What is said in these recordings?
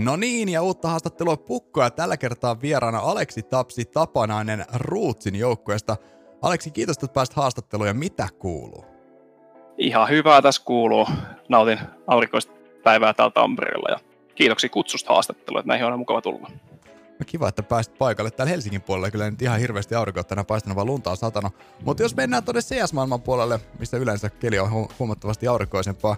No niin, ja uutta haastattelua pukkoa. Tällä kertaa vieraana Aleksi Tapsi Tapanainen Ruutsin joukkueesta. Aleksi, kiitos, että pääsit haastatteluun ja mitä kuuluu? Ihan hyvää tässä kuuluu. Nautin aurinkoista päivää täällä Tampereella ja kiitoksia kutsusta haastatteluun, että näihin on mukava tulla. No kiva, että pääsit paikalle. Täällä Helsingin puolella kyllä nyt ihan hirveästi aurinko tänään paistanut, vaan lunta on satanut. Mutta jos mennään tuonne CS-maailman puolelle, mistä yleensä keli on hu- huomattavasti aurinkoisempaa,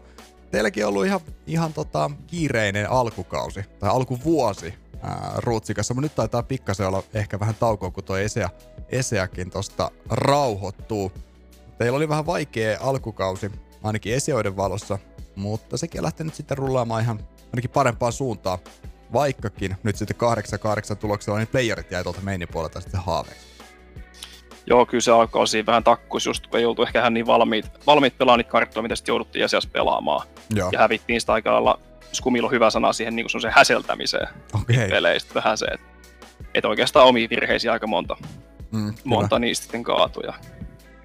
teilläkin on ollut ihan, ihan tota, kiireinen alkukausi, tai alkuvuosi ää, Ruutsikassa, mutta nyt taitaa pikkasen olla ehkä vähän taukoa, kun tuo Esea, Eseakin tosta rauhoittuu. Teillä oli vähän vaikea alkukausi, ainakin Esioiden valossa, mutta sekin on lähtenyt sitten rullaamaan ihan ainakin parempaan suuntaan. Vaikkakin nyt sitten 8-8 tuloksella, niin playerit jäi tuolta meinin puolelta sitten haaveeksi. Joo, kyllä se alkoi siinä vähän takkuisi, just kun ei oltu ehkä niin valmiit, valmiit pelaamaan niitä karttoja, mitä sitten jouduttiin asiassa pelaamaan. Joo. Ja hävittiin sitä aika lailla, Skumilla on hyvä sana siihen niin se häseltämiseen Okei. peleistä. Vähän se, että et oikeastaan omiin virheisiin aika monta, Mm, monta niistä sitten kaatuja.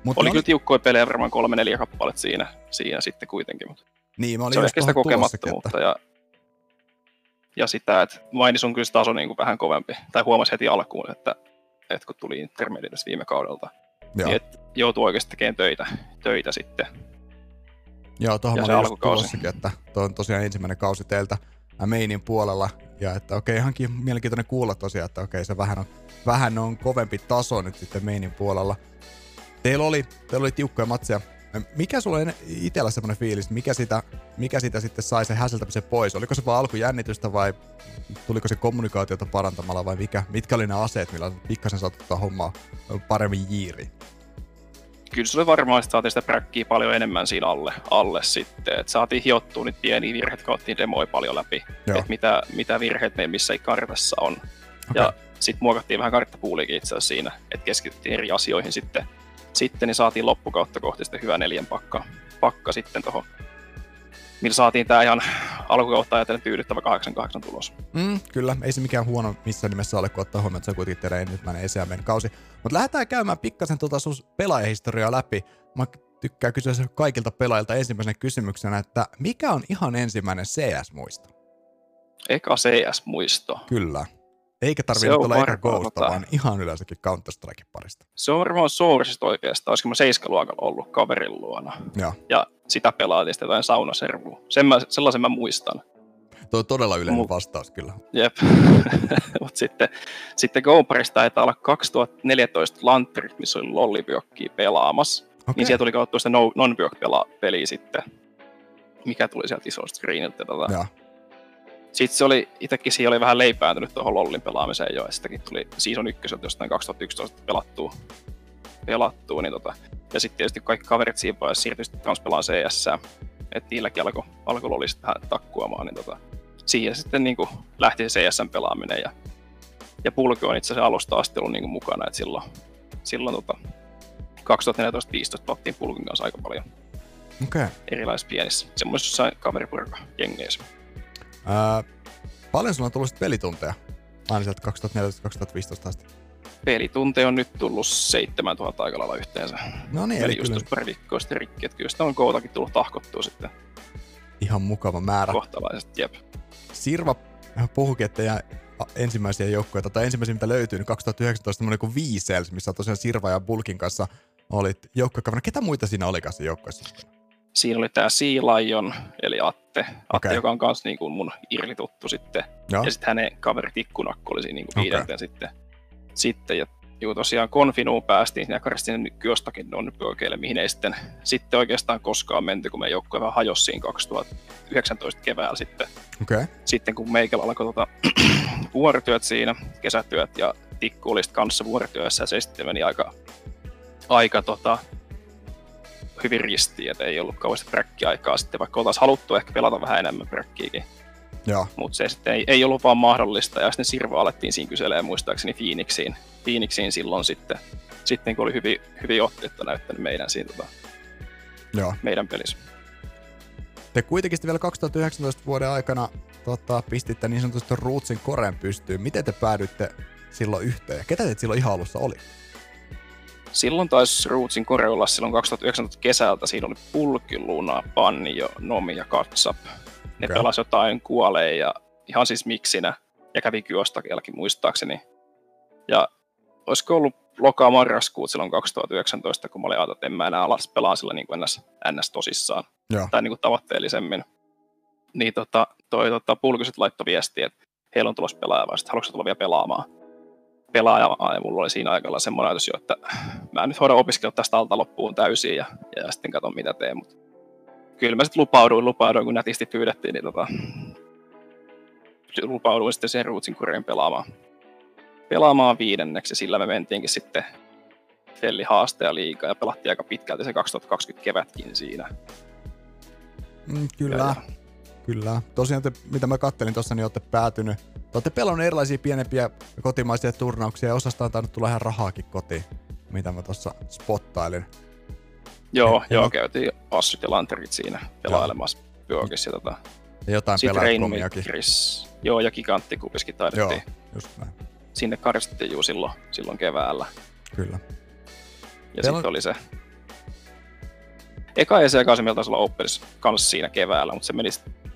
Mut Oli kyllä tiukkoja pelejä, varmaan kolme neljä kappaletta siinä, siinä sitten kuitenkin. Mutta Niin, mä olin se on just ehkä sitä kokemattomuutta ja, ja sitä, että mainis on kyllä se taso niin kuin vähän kovempi. Tai huomasi heti alkuun, että, että kun tuli Intermediates viime kaudelta, Joo. niin että joutuu oikeasti tekemään töitä, töitä sitten. Joo, tuohon Ja mä olin tulossakin, että toi on tosiaan ensimmäinen kausi teiltä ää, meinin puolella. Ja että okei, ihankin mielenkiintoinen kuulla tosiaan, että okei, se vähän on, vähän on kovempi taso nyt sitten meinin puolella. Teillä oli, teillä oli tiukkoja matseja. Mikä sulla on itsellä semmoinen fiilis, mikä sitä, mikä sitä sitten sai sen häseltämisen pois? Oliko se vaan alkujännitystä vai tuliko se kommunikaatiota parantamalla vai mikä, mitkä oli ne aseet, millä pikkasen saat ottaa hommaa paremmin jiiriin? Kyllä se oli varmaan, että saatiin sitä präkkiä paljon enemmän siinä alle, alle sitten. Et saatiin hiottua niitä pieniä virheitä, kautta demoja paljon läpi. Että mitä, mitä virheet meillä missä ei kartassa on. Okei. Ja sitten muokattiin vähän karttapuulikin itse asiassa siinä, että keskityttiin eri asioihin sitten. Sitten niin saatiin loppukautta kohti sitten hyvä neljän pakka, pakka sitten tuohon. Millä saatiin tämä ihan alkukautta ajatellen tyydyttävä 8-8 tulos. Mm, kyllä, ei se mikään huono missään nimessä ole, kun ottaa huomioon, että se on kuitenkin teidän ensimmäinen ECMn kausi. Mutta lähdetään käymään pikkasen tuota sun pelaajahistoriaa läpi. Mä tykkään kysyä kaikilta pelaajilta ensimmäisenä kysymyksenä, että mikä on ihan ensimmäinen CS-muisto? Eka CS-muisto. Kyllä. Eikä Se tarvitse olla varmaan Ghosta, tota- vaan ihan yleensäkin Counter-Strike parista. Se on varmaan Sourcesta oikeastaan, olisiko mä seiskaluokalla ollut kaverin luona. Joo, Ja sitä pelailtiin sitten jotain saunaservua. Sen mä, sellaisen mä muistan. tuo on todella yleinen Mu- vastaus kyllä. Jep. Mutta sitten, sitten GoParista taitaa olla 2014 Lantrit, missä oli Lollibyokkia pelaamassa. Okei, Niin sieltä tuli katsottua sitä no, non peliä sitten, mikä tuli sieltä isolta screeniltä. Tota. Joo. Sitten se oli, itsekin siihen oli vähän leipääntynyt tuohon Lollin pelaamiseen jo, ja sitäkin tuli Season 1 jostain 2011 pelattua. pelattua niin tota. Ja sitten tietysti kaikki kaverit siinä vaiheessa siirtyi sitten kans pelaan CS, että niilläkin alkoi alko Lolli sitten vähän takkuamaan, niin tota. siihen sitten niin kuin lähti se CSn pelaaminen, ja, ja Pulki on itse asiassa alusta asti ollut niin kuin mukana, että silloin, silloin tota, 2014-2015 pelattiin Pulkin kanssa aika paljon okei. erilaisissa pienissä, semmoisissa kaveripurka jengeissä. Ää, paljon sulla on tullut pelitunteja? Aina sieltä 2014-2015 asti. Pelitunteja on nyt tullut 7000 aika lailla yhteensä. No niin, Eli eli just kyllä tuossa pari viikkoa sitten rikki, että kyllä sitä on koutakin tullut tahkottua sitten ihan mukava määrä. kohtalaisesti. Jep. Sirva puhukin, että teidän ensimmäisiä joukkoja, tai ensimmäisiä mitä löytyy, niin 2019 semmoinen kuin Viisels, missä tosiaan Sirva ja Bulkin kanssa olit joukkokaverina. Ketä muita siinä olikaan siinä joukkoissa? Siinä oli tämä Sea Lion, eli Atte, Atte Okei. joka on myös niin kuin mun irlituttu sitten. Joo, Ja sitten hänen kaveri Tikkunakko oli siinä niin kuin viidenteen sitten. sitten. Ja juu, tosiaan Konfinuun päästiin ja karistin jostakin non mihin ei sitten, sitten oikeastaan koskaan menty, kun me joukkue vähän hajosi siinä 2019 keväällä sitten. Okay. sitten kun meikällä alkoi tota, vuorotyöt siinä, kesätyöt ja Tikku oli kanssa vuorotyössä ja se sitten meni aika, aika tota, hyvin ristiin, että ei ollut kauheasti bräkkiaikaa sitten, vaikka oltaisiin haluttu ehkä pelata vähän enemmän bräkkiäkin, mutta se sitten ei, ei ollut vaan mahdollista ja sitten Sirva alettiin siinä kyselemään muistaakseni Phoenixiin, Phoenixiin silloin sitten, sitten kun oli hyvin, hyvin otteetta näyttänyt meidän siinä tota, joo. meidän pelissä. Te kuitenkin vielä 2019 vuoden aikana tota, pistitte niin sanotusti Rootsin koreen pystyyn. Miten te päädyitte silloin yhteen? Ketä te silloin ihan alussa oli? Silloin taisi Rootsin kore olla silloin 2019 kesältä. Siinä oli Pulki, Luna, Panjo, Nomi ja Katsap. Ne okay. pelasi jotain kuolee ja ihan siis miksinä, ja kävi Kyostakiallakin muistaakseni. Ja olisiko ollut lokaa marraskuut silloin 2019, kun mä olin ajatellut, että en mä enää alas pelaa sillä niin kuin ns, ns tosissaan, Joo. tai niin kuin tavoitteellisemmin. Niin tota, toi tota, Pulkyset laittoi viestiä, että heillä on tulossa pelaaja, vai sitten haluatko tulla vielä pelaamaan? Pelaaja, ja mulla oli siinä aikalla semmoinen ajatus jo, että mä nyt hoidan opiskella tästä alta loppuun täysin, ja, ja sitten katson mitä teen, mutta kyllä mä sitten lupauduin, lupauduin, kun nätisti pyydettiin, niin tota, lupauduin sitten sen Rootsin kurin pelaamaan. Pelaamaan viidenneksi, ja sillä me mentiinkin sitten Felli haasteja liikaa ja pelattiin aika pitkälti se 2020 kevätkin siinä. Mm, kyllä, ja, kyllä. Tosiaan, te, mitä mä kattelin tuossa, niin olette päätynyt. Te olette pelannut erilaisia pienempiä kotimaisia turnauksia ja osasta on tainnut tulla ihan rahaakin kotiin, mitä mä tuossa spottailin. Joo, ja, joo, no... käytiin Assut ja Lanterit siinä pelailemassa Pyökissä. Tota. Ja jotain pelaajakomiakin. Joo, ja Gigantikupiskin taidettiin. Joo, just näin. Sinne karistettiin juu silloin, silloin keväällä. Kyllä. Ja sitten oli se... Eka EC-kausi meillä taisi olla Openissa kanssa siinä keväällä, mutta se meni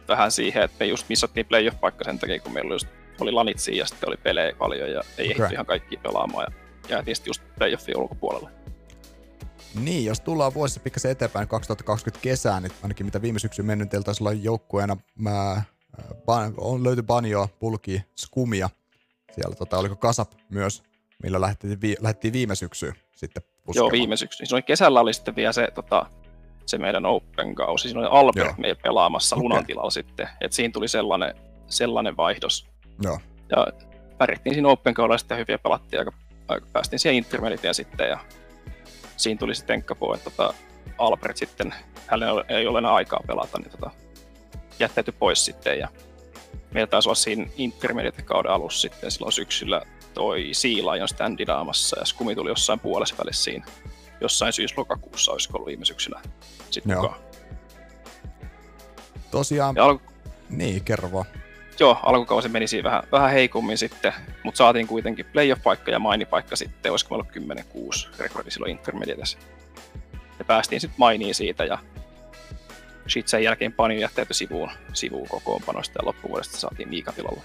vähän siihen, että me just missattiin playoff-paikka sen takia, kun meillä oli, just, oli lanit siinä ja sitten oli pelejä paljon ja ei okay. ehty ihan kaikki pelaamaan ja jäätiin sitten just playoffin ulkopuolelle. Niin, jos tullaan vuosissa pikkasen eteenpäin 2020 kesään, niin ainakin mitä viime syksyn mennyt, teillä taisi olla joukkueena, mä, ban, on löyty Banjo, Pulki, Skumia. Siellä tota, oliko Kasap myös, millä lähdettiin, vi, lähdettiin viime syksyyn sitten puskemaan. Joo, viime syksy. Niin kesällä oli sitten vielä se, tota, se meidän Open-kausi. Siinä oli Albert meidän pelaamassa okay. Lunan tilalla sitten. Et siinä tuli sellainen, sellainen vaihdos. Joo. Ja pärjättiin siinä Open-kaudella sitten hyviä pelattiin aika, aika päästiin siihen intermediateen sitten ja siinä tuli sitten tenkkapuu, että tota, Albert sitten, hänellä ei ole enää aikaa pelata, niin tota, jättäytyi pois sitten ja meillä taisi olla siinä intermediate-kauden alussa sitten silloin syksyllä toi Sea Lion standinaamassa ja Skumi tuli jossain puolessa välissä siinä. Jossain syys-lokakuussa olisiko ollut viime syksynä sitten Joo. Tosiaan, ja alku... niin kerro vaan. Joo, alkukausi meni siinä vähän, vähän heikommin sitten, mutta saatiin kuitenkin playoff-paikka ja mainipaikka sitten, olisiko meillä 10-6 rekordi silloin intermediatessa. Ja päästiin sitten mainiin siitä ja sitten sen jälkeen Panio jättäytyi sivuun, sivuun kokoonpanosta ja loppuvuodesta saatiin Miika tilalle.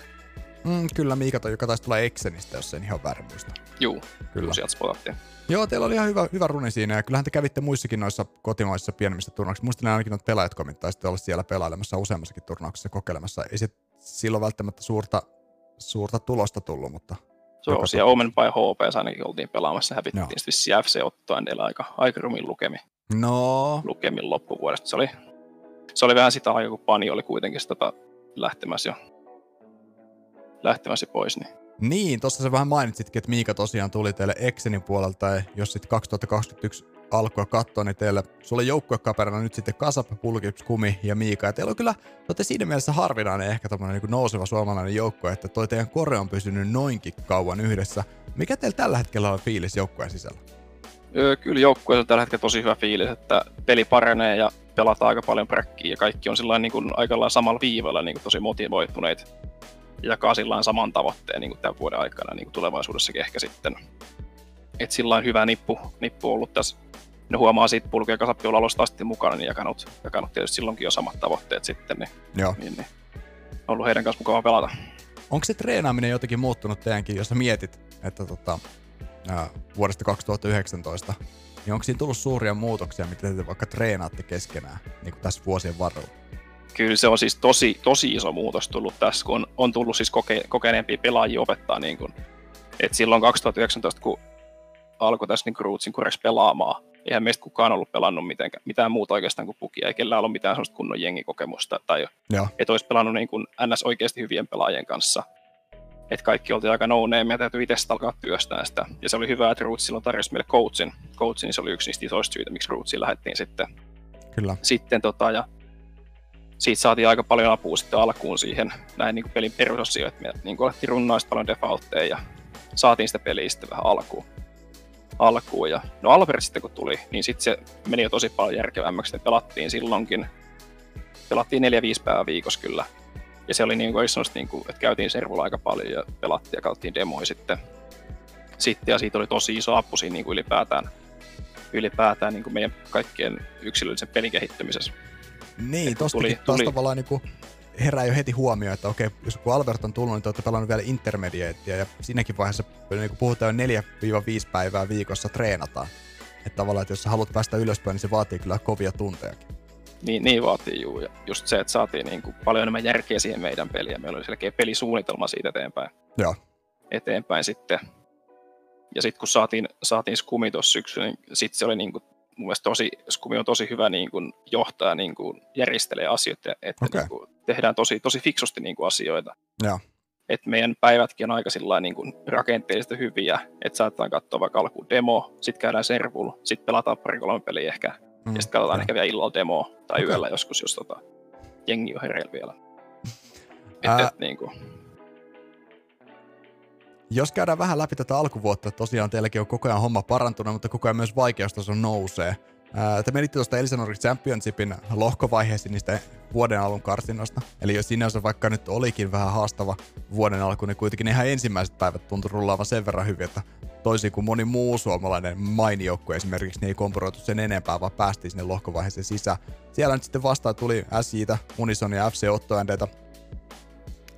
Mm, kyllä Miika, joka taisi tulla Exenistä, jos en ihan väärin muista. Juu, kyllä. sieltä spotattiin. Joo, teillä oli ihan hyvä, hyvä runi siinä ja kyllähän te kävitte muissakin noissa kotimaisissa pienemmistä turnauksissa. Muistan ainakin noita pelaajat komit taisitte olla siellä pelailemassa useammassakin turnauksessa kokeilemassa. Ei se silloin välttämättä suurta, suurta tulosta tullut, mutta... Joo, siellä Omen by HP ainakin oltiin pelaamassa, hävittiin Joo. sitten FC Ottoen aika, aika rumin lukemi. No. Lukemin loppuvuodesta. Se oli, se oli vähän sitä aikaa, kun Pani oli kuitenkin sitä lähtemässä jo lähtemässä pois. Niin. Niin, tuossa sä vähän mainitsitkin, että Miika tosiaan tuli teille Exenin puolelta, ja jos sitten 2021 alkoi katsoa, niin teille, sulla joukkuekaperana nyt sitten Kasap, Pulkips, Kumi ja Miika. Ja teillä on kyllä, te siinä mielessä harvinainen ehkä tämmöinen niin nouseva suomalainen joukko, että toi teidän kore on pysynyt noinkin kauan yhdessä. Mikä teillä tällä hetkellä on fiilis joukkueen sisällä? Kyllä joukkueessa on tällä hetkellä tosi hyvä fiilis, että peli paranee ja pelataan aika paljon bräkkiä ja kaikki on niin kuin aika samalla viivalla niin kuin tosi motivoituneita jakaa sillä saman tavoitteen niin kuin tämän vuoden aikana niin kuin tulevaisuudessakin ehkä sitten. Et sillä hyvä nippu, nippu ollut tässä. Ne huomaa siitä pulkuja kasappi olla alusta asti mukana, niin jakanut, jakanut tietysti silloinkin jo samat tavoitteet sitten. Niin, Joo. Niin, niin, ollut heidän kanssa mukava pelata. Onko se treenaaminen jotenkin muuttunut teidänkin, jos sä mietit, että tota, ää, vuodesta 2019, niin onko siinä tullut suuria muutoksia, mitä te vaikka treenaatte keskenään niin kuin tässä vuosien varrella? Kyllä se on siis tosi, tosi iso muutos tullut tässä, kun on, on tullut siis koke, kokeneempia pelaajia opettaa. Niin kuin, et silloin 2019, kun alkoi tässä niin Rootsin kureksi pelaamaan, eihän meistä kukaan ollut pelannut mitenkään, mitään muuta oikeastaan kuin pukia, ei kellään ollut mitään sellaista kunnon jengikokemusta, tai Joo. et olisi pelannut niin kuin NS oikeasti hyvien pelaajien kanssa. Et kaikki oltiin aika no ja täytyy itse alkaa työstää sitä. Ja se oli hyvä, että Roots silloin tarjosi meille coachin. Coachin niin se oli yksi niistä isoista syitä, miksi Rootsiin lähdettiin sitten. Kyllä. Sitten tota, ja siitä saatiin aika paljon apua sitten alkuun siihen näin niin kuin pelin perusasioita. Me niin kuin alettiin runnaa paljon defaultteja ja saatiin sitä peliä sitten vähän alkuun. alkuun. Ja, no Albert sitten kun tuli, niin sitten se meni jo tosi paljon järkevämmäksi. Me pelattiin silloinkin, pelattiin 4-5 päivää viikossa kyllä. Ja se oli niin kuin, niin kuin, että käytiin servulla aika paljon ja pelattiin ja katsottiin demoja sitten. sitten ja siitä oli tosi iso apu siinä niin kuin ylipäätään, ylipäätään niin kuin meidän kaikkien yksilöllisen pelin kehittymisessä. Niin, tostakin tuli, taas tuli. tavallaan niinku herää jo heti huomio, että okei, jos kun Albert on tullut, niin te olette pelannut vielä intermediatea ja siinäkin vaiheessa niin kun puhutaan jo 4-5 päivää viikossa treenataan. Että tavallaan, että jos sä haluat päästä ylöspäin, niin se vaatii kyllä kovia tuntejakin. Niin, niin vaatii juu. Ja just se, että saatiin niin kuin paljon enemmän järkeä siihen meidän peliin. Meillä oli selkeä pelisuunnitelma siitä eteenpäin. Joo. Eteenpäin sitten. Ja sitten kun saatiin, saatiin Skumi tuossa syksyllä, niin sitten se oli niin kuin, mun mielestä tosi, Skumi on tosi hyvä niin kuin johtaa, niin kuin järjestelee asioita, että okay. niin kuin tehdään tosi, tosi fiksusti niin kuin asioita. Joo. Et meidän päivätkin on aika sillä niin kuin rakenteellisesti hyviä, että saattaa katsoa vaikka alkuun demo, sitten käydään servulla, sitten pelataan pari kolme peliä ehkä, mm, ja sitten katsotaan okay. ehkä vielä illalla demo tai okay. yöllä joskus, jos tota, jengi on hereillä vielä. Et, et, niin kuin. Jos käydään vähän läpi tätä alkuvuotta, tosiaan teilläkin on koko ajan homma parantunut, mutta koko ajan myös vaikeustaso nousee. Te menitte tuosta Elsinore Championshipin lohkovaiheeseen niistä vuoden alun karsinnoista. Eli jos sinänsä vaikka nyt olikin vähän haastava vuoden alku, niin kuitenkin ihan ensimmäiset päivät tuntui rullaavan sen verran hyvin, että toisin kuin moni muu suomalainen mainijoukku esimerkiksi, niin ei kompuroitu sen enempää, vaan päästiin sinne lohkovaiheeseen sisään. Siellä nyt sitten vastaan tuli SIitä, Unison ja FC Otto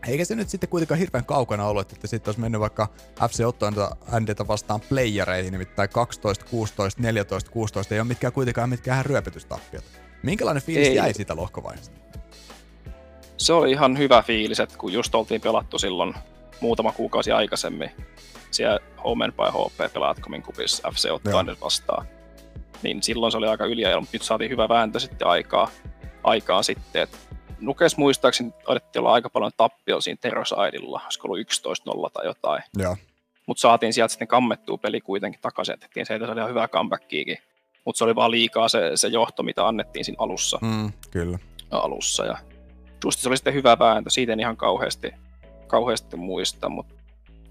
eikä se nyt sitten kuitenkaan hirveän kaukana ollut, että sitten olisi mennyt vaikka FC Ottoandeita vastaan playereihin, nimittäin 12, 16, 14, 16, ei ole mitkään kuitenkaan mitkään ryöpytystappiot. Minkälainen fiilis ei. jäi siitä lohkovaiheesta? Se oli ihan hyvä fiilis, että kun just oltiin pelattu silloin muutama kuukausi aikaisemmin siellä Home by HP Pelaatkomin kupissa FC Ottoandet vastaan, niin silloin se oli aika yliajalle, mutta nyt saatiin hyvä vääntö sitten aikaa, aikaa sitten, että Nukes muistaakseni otettiin olla aika paljon tappio siinä Terosaidilla, olisiko ollut 11-0 tai jotain. Mutta saatiin sieltä sitten kammettua peli kuitenkin takaisin, että se oli ihan hyvä comebackiikin. Mutta se oli vaan liikaa se, se johto, mitä annettiin siinä alussa. Mm, kyllä. Alussa. Ja just se oli sitten hyvä vääntö, siitä en ihan kauheasti, kauheasti muista, mutta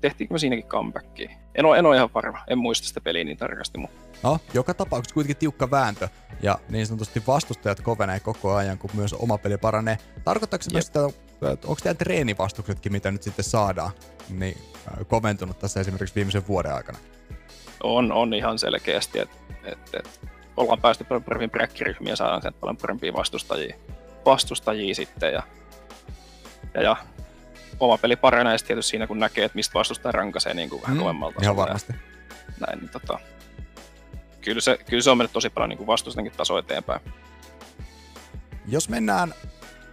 tehtiinkö me siinäkin comebackia? En ole, en ole ihan varma, en muista sitä peliä niin tarkasti, mutta No, joka tapauksessa kuitenkin tiukka vääntö, ja niin sanotusti vastustajat kovenee koko ajan, kun myös oma peli paranee. Tarkoittaako se myös sitä, onko teidän treenivastuksetkin, mitä nyt sitten saadaan, niin koventunut tässä esimerkiksi viimeisen vuoden aikana? On, on ihan selkeästi, että et, et, ollaan päästy paljon paremmin bräkkiryhmiä, saadaan sieltä paljon parempia vastustajia, vastustajia sitten, ja, ja, ja oma peli paranee tietysti siinä, kun näkee, että mistä vastustaja rankaisee niin kuin vähän mm, kovemmalta. Ihan varmasti. Näin, niin tota, kyllä se, kyllä se on mennyt tosi paljon niin vastustankin taso eteenpäin. Jos mennään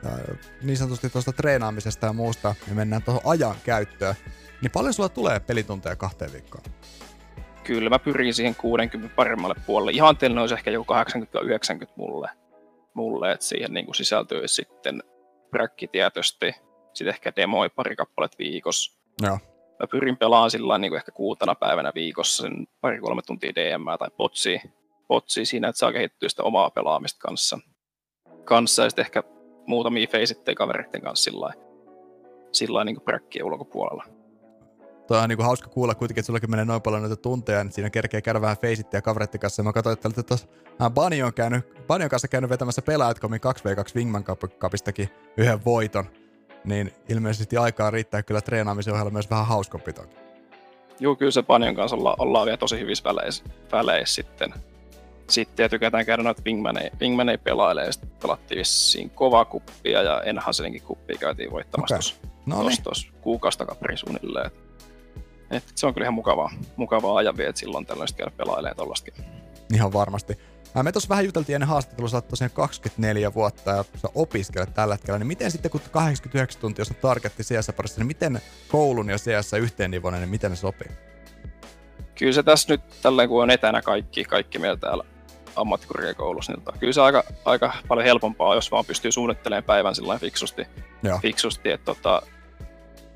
äh, niin sanotusti tuosta treenaamisesta ja muusta, niin mennään tuohon ajan käyttöön, niin paljon sulla tulee pelitunteja kahteen viikkoon? Kyllä mä pyrin siihen 60 paremmalle puolelle. Ihan teillä olisi ehkä joku 80-90 mulle, mulle että siihen niin kuin sisältyy sitten bräkki tietysti, sitten ehkä demoi pari kappalet viikossa. Joo mä pyrin pelaamaan sillä niin kuin ehkä kuutena päivänä viikossa sen pari-kolme tuntia DM tai potsia, potsia siinä, että saa kehittyä sitä omaa pelaamista kanssa. kanssa ja sitten ehkä muutamia feisittejä kavereiden kanssa sillä sillä niin kuin ulkopuolella. Toi on niin kuin hauska kuulla kuitenkin, että sullakin menee noin paljon noita tunteja, niin siinä kerkee käydä vähän feisittejä kavereiden kanssa. Mä katsoin, että tuossa Bunny on, käynyt, Bunny on kanssa käynyt vetämässä pelaajatkomin 2v2 Wingman Cupistakin yhden voiton niin ilmeisesti aikaa riittää kyllä treenaamisen ohella myös vähän hauskompi toki. Joo, kyllä se Panjon kanssa olla, ollaan vielä tosi hyvissä väleissä, väleissä sitten. Sitten ja tykätään käydä noita wingmaneja, wingmaneja pelailemaan, sitten pelattiin vissiin kovaa kuppia ja Enhanseninkin kuppia käytiin voittamassa okay. no niin. tuossa kuukausi takaperin suunnilleen. Et se on kyllä ihan mukavaa, mukavaa ajanviet silloin tällöin käydä pelailemaan tollastakin. Ihan varmasti. Me tuossa vähän juteltiin ennen haastattelua, sä oot tosiaan 24 vuotta ja sä opiskelet tällä hetkellä, niin miten sitten kun 89 tuntia on targetti CS parissa, niin miten koulun ja CS yhteennivoinen, niin miten ne sopii? Kyllä se tässä nyt tälleen kun on etänä kaikki, kaikki meillä täällä ammattikorkeakoulussa, niin tota, kyllä se aika, aika paljon helpompaa, jos vaan pystyy suunnittelemaan päivän sillä fiksusti, Joo. fiksusti että tota,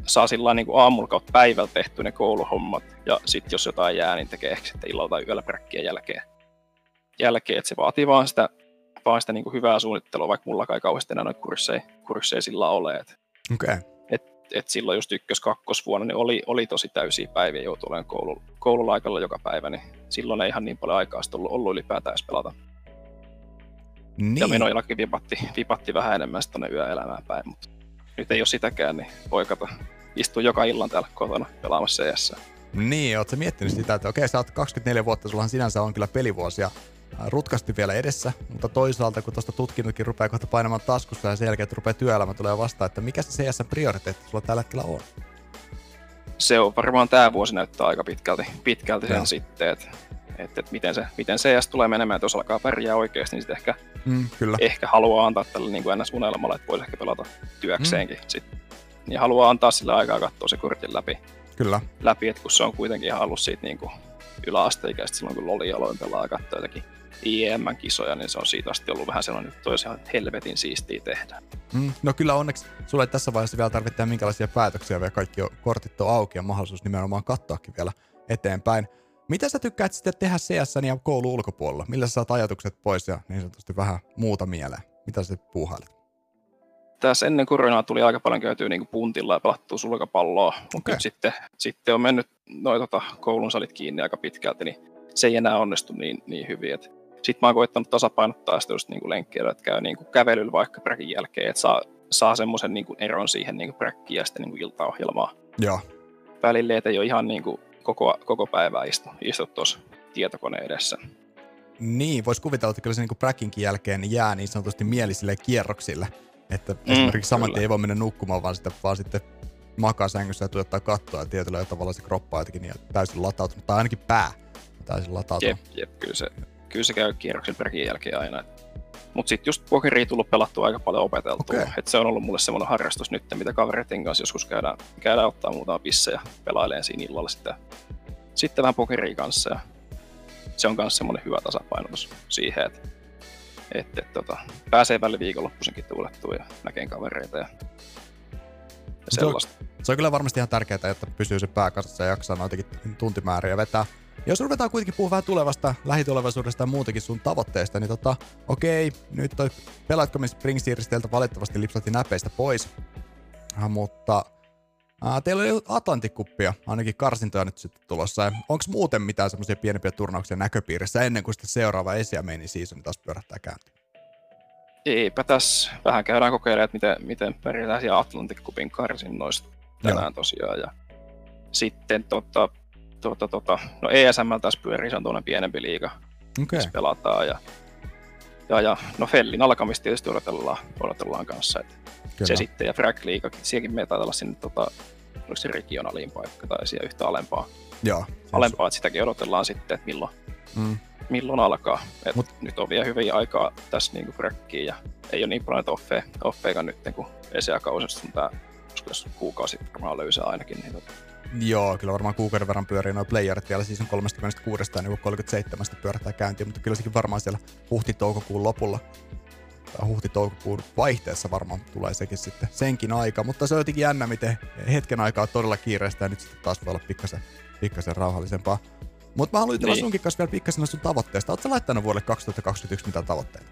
saa sillä niin aamulla kautta päivällä tehty ne kouluhommat, ja sitten jos jotain jää, niin tekee ehkä sitten illalla tai yöllä jälkeen jälkeen, että se vaatii vaan sitä, vaan sitä niin kuin hyvää suunnittelua, vaikka mulla kai kauheasti enää noita kursseja, kursseja sillä ole. Et, okay. et, et silloin just ykkös kakkosvuonna niin oli, oli tosi täysiä päiviä joutui olemaan koulu, koululaikalla joka päivä, niin silloin ei ihan niin paljon aikaa ollut, ollut ylipäätään edes pelata. Niin. Ja menoillakin vipatti, vipatti vähän enemmän tuonne yöelämään päin, mutta nyt ei ole sitäkään, niin poikata istuu joka illan täällä kotona pelaamassa CS. Niin, ootko miettinyt sitä, että okei, sä oot 24 vuotta, sulla sinänsä on kyllä pelivuosia rutkasti vielä edessä, mutta toisaalta kun tuosta tutkinnutkin rupeaa kohta painamaan taskussa ja sen jälkeen, että rupeaa työelämä tulee vastaan, että mikä se CS-prioriteetti sulla tällä hetkellä on? Se on varmaan tämä vuosi näyttää aika pitkälti, pitkälti sen sitten, että että, että miten, se, miten CS tulee menemään, että jos alkaa pärjää oikeasti, niin sitten ehkä, mm, kyllä. ehkä haluaa antaa tälle niin kuin NS-unelmalla, että voisi ehkä pelata työkseenkin. Mm. Sit, niin haluaa antaa sillä aikaa katsoa se kortin läpi. Kyllä. Läpi, että kun se on kuitenkin ihan ollut siitä niin kuin yläasteikäistä silloin, kun Loli aloin pelaa katsoa jotakin IEM-kisoja, niin se on siitä asti ollut vähän sellainen, että olisi ihan helvetin siistiä tehdä. Mm, no kyllä onneksi sulle tässä vaiheessa vielä tarvitsee minkälaisia päätöksiä, vielä kaikki kortit on auki ja mahdollisuus nimenomaan katsoakin vielä eteenpäin. Mitä sä tykkäät sitten tehdä CS ja koulun ulkopuolella? Millä sä saat ajatukset pois ja niin sanotusti vähän muuta mieleen? Mitä sä puuhailet? Tässä ennen koronaa tuli aika paljon käytyä niin puntilla ja pelattua sulkapalloa, mutta okay. sitten, sitten on mennyt noin tota, koulun salit kiinni aika pitkälti, niin se ei enää onnistu niin, niin hyvin. Sitten mä oon koittanut tasapainottaa sitä just niin lenkkiä, että käy niin kuin kävelyllä vaikka präkin jälkeen, että saa, saa semmoisen niin eron siihen niin präkkiin ja sitten niin iltaohjelmaan. Joo. Välille, että ei ole ihan niin kuin koko, koko päivää istu, istu tuossa tietokoneen edessä. Niin, voisi kuvitella, että kyllä se niin prackinkin jälkeen jää niin sanotusti mielisille kierroksille. Että mm, esimerkiksi saman tien ei voi mennä nukkumaan, vaan sitten, vaan sitten makaa sängyssä ja tuottaa kattoa ja tietyllä tavalla se kroppa on jotenkin niin täysin latautunut, tai ainakin pää täysin latautunut. Jep, jep kyllä, se, kyllä se käy kierroksen prackin jälkeen aina. Mutta sitten just pokeria tullut pelattua aika paljon opeteltua. Okay. Et se on ollut mulle semmoinen harrastus nyt, mitä kavereiden kanssa joskus käydään, käydään ottaa muutama pissejä pelaileen siinä illalla sitten, sitten vähän pokeria kanssa. Ja se on myös semmoinen hyvä tasapainotus siihen, että että et, tota, pääsee välillä viikonloppuisenkin tuulettua ja näkee kavereita ja, ja sellaista. Se on, se on kyllä varmasti ihan tärkeää, että pysyy se pää kasassa ja jaksaa noitakin tuntimääriä vetää. Jos ruvetaan kuitenkin puhua vähän tulevasta, lähitulevaisuudesta ja muutenkin sun tavoitteista, niin tota, okei, nyt toi Pelaatko Spring Series teiltä valitettavasti lipsahti näpeistä pois, äh, mutta äh, teillä oli Atlantikkuppia, ainakin karsintoja nyt sitten tulossa. Onko muuten mitään semmoisia pienempiä turnauksia näköpiirissä ennen kuin sitten seuraava Esiameini season taas pyörähtää käyntiin? Eipä tässä. Vähän käydään kokeilemaan, että miten, miten pärjätään siellä Atlantikkupin karsinnoista tänään Joo. tosiaan. Ja sitten tota, tuota, tuota, no ESM taas pyörii, se on tuollainen pienempi liiga, okay. missä pelataan. Ja, ja, ja no Fellin alkamista tietysti odotellaan, odotellaan kanssa. Että se sitten, ja Frag Liigakin, sielläkin me taitaa olla sinne, tota, oliko se regionaliin paikka tai siellä yhtä alempaa. Joo. Alempaa, että sitäkin odotellaan sitten, että milloin, mm. milloin alkaa. Et Mut... Nyt on vielä hyvin aikaa tässä niin Fragkiin, ja ei ole niin paljon offeja, offeja nyt, kun ESEA-kausista on tämä kuukausi varmaan löysää ainakin. Niin tota, Joo, kyllä varmaan kuukauden verran pyörii noin playerit vielä siis on 36 ja niin 37 pyörähtää käyntiin, mutta kyllä sekin varmaan siellä huhti-toukokuun lopulla tai huhti-toukokuun vaihteessa varmaan tulee sekin sitten senkin aika, mutta se on jotenkin jännä, miten hetken aikaa on todella kiireistä ja nyt sitten taas voi olla pikkasen, pikkasen rauhallisempaa. Mutta mä haluan jutella niin. sunkin kanssa vielä pikkasen sun tavoitteista. Oletko laittanut vuodelle 2021 mitään tavoitteita?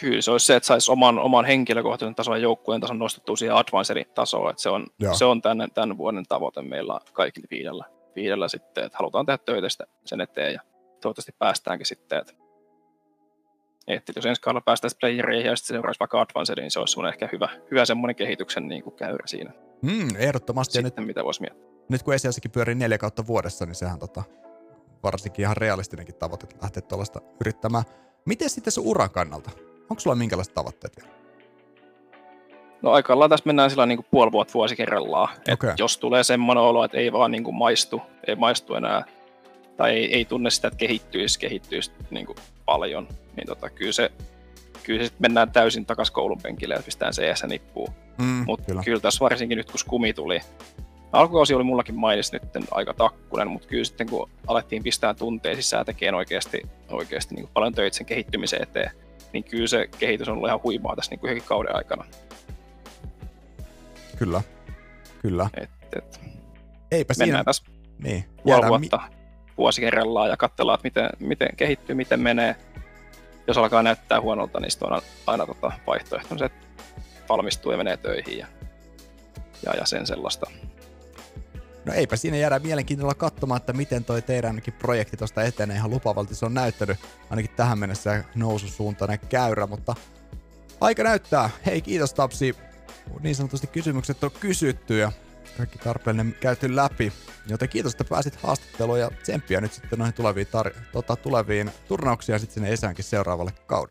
Kyllä se olisi se, että saisi oman, oman henkilökohtaisen tason ja joukkueen tason nostettua siihen advancerin tasoon. Että se on, se on tämän, tämän vuoden tavoite meillä kaikilla viidellä, viidellä sitten, että halutaan tehdä töitä sen eteen ja toivottavasti päästäänkin sitten, että, että jos ensi kaudella päästäisiin playereihin ja sitten seuraisi vaikka advanceriin, niin se olisi ehkä hyvä, hyvä semmoinen kehityksen niin kuin käyrä siinä. Mm, ehdottomasti. Sitten nyt, mitä voisi miettiä. Nyt kun esiassakin pyörii neljä kautta vuodessa, niin sehän tota, varsinkin ihan realistinenkin tavoite lähteä tuollaista yrittämään. Miten sitten sun uran kannalta? Onko sulla minkälaiset tavoitteet vielä? No aikallaan tässä mennään sillä niin kuin puoli vuotta vuosi kerrallaan. Okay. jos tulee semmoinen olo, että ei vaan niin kuin maistu, ei maistu enää, tai ei, ei tunne sitä, että kehittyisi, kehittyisi niin kuin paljon, niin tota, kyllä se, kyllä se mennään täysin takaisin koulun penkille ja pistetään CS nippuun. Mm, Mutta kyllä. kyllä tässä varsinkin nyt, kun skumi tuli, alkukausi oli mullakin mainis nyt aika takkunen, mutta kyllä sitten kun alettiin pistää tunteja sisään tekemään oikeasti, oikeasti niin paljon töitä sen kehittymisen eteen, niin kyllä se kehitys on ollut ihan huimaa tässä niin kuin kauden aikana. Kyllä, kyllä. Et, et, Eipä mennään siinä. tässä niin. puoli vuotta mi- vuosi kerrallaan ja katsellaan, että miten, miten kehittyy, miten menee. Jos alkaa näyttää huonolta, niin sitten on aina, aina tota vaihtoehto, että valmistuu ja menee töihin ja, ja, ja sen sellaista. No eipä siinä jäädä mielenkiinnolla katsomaan, että miten toi teidänkin projekti tuosta etenee. Ihan lupavalti se on näyttänyt ainakin tähän mennessä noususuuntainen käyrä, mutta aika näyttää. Hei, kiitos Tapsi. Niin sanotusti kysymykset on kysytty ja kaikki tarpeellinen käyty läpi. Joten kiitos, että pääsit haastatteluun ja tsemppiä nyt sitten noihin tuleviin, tar- tota, tuleviin turnauksiin ja sitten sinne Esänkin seuraavalle kaudelle.